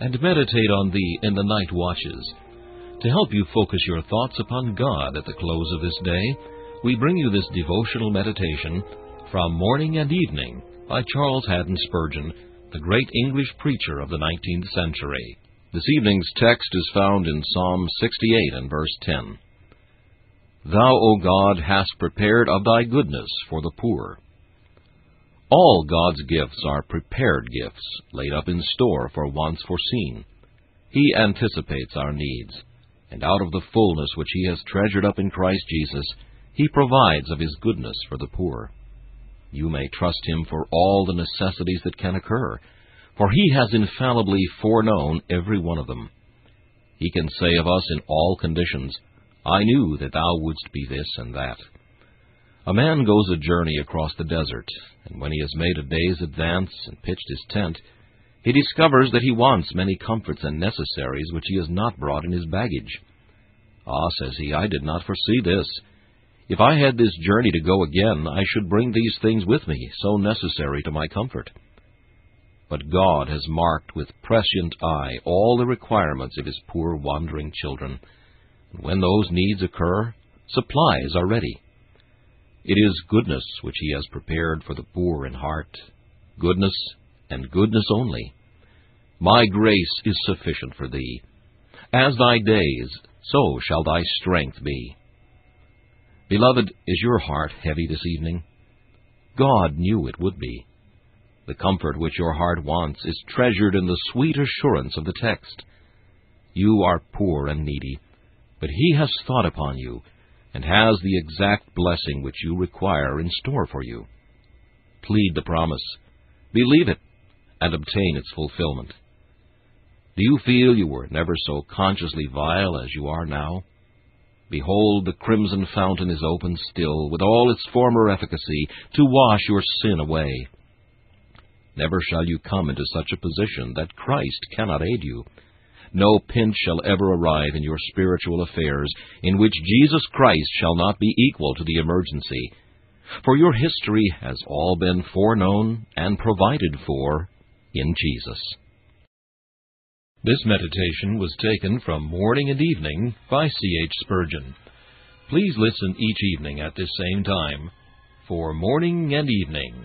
and meditate on thee in the night watches. To help you focus your thoughts upon God at the close of this day, we bring you this devotional meditation from Morning and Evening by Charles Haddon Spurgeon, the great English preacher of the 19th century. This evening's text is found in Psalm 68 and verse 10. Thou, O God, hast prepared of thy goodness for the poor all God's gifts are prepared gifts, laid up in store for wants foreseen. He anticipates our needs, and out of the fullness which He has treasured up in Christ Jesus, He provides of His goodness for the poor. You may trust Him for all the necessities that can occur, for He has infallibly foreknown every one of them. He can say of us in all conditions, I knew that thou wouldst be this and that. A man goes a journey across the desert, and when he has made a day's advance and pitched his tent, he discovers that he wants many comforts and necessaries which he has not brought in his baggage. Ah, says he, I did not foresee this. If I had this journey to go again, I should bring these things with me, so necessary to my comfort. But God has marked with prescient eye all the requirements of His poor wandering children, and when those needs occur, supplies are ready. It is goodness which he has prepared for the poor in heart, goodness and goodness only. My grace is sufficient for thee. As thy days, so shall thy strength be. Beloved, is your heart heavy this evening? God knew it would be. The comfort which your heart wants is treasured in the sweet assurance of the text. You are poor and needy, but He has thought upon you and has the exact blessing which you require in store for you. Plead the promise, believe it, and obtain its fulfillment. Do you feel you were never so consciously vile as you are now? Behold, the crimson fountain is open still, with all its former efficacy, to wash your sin away. Never shall you come into such a position that Christ cannot aid you. No pinch shall ever arrive in your spiritual affairs in which Jesus Christ shall not be equal to the emergency. For your history has all been foreknown and provided for in Jesus. This meditation was taken from Morning and Evening by C. H. Spurgeon. Please listen each evening at this same time for Morning and Evening.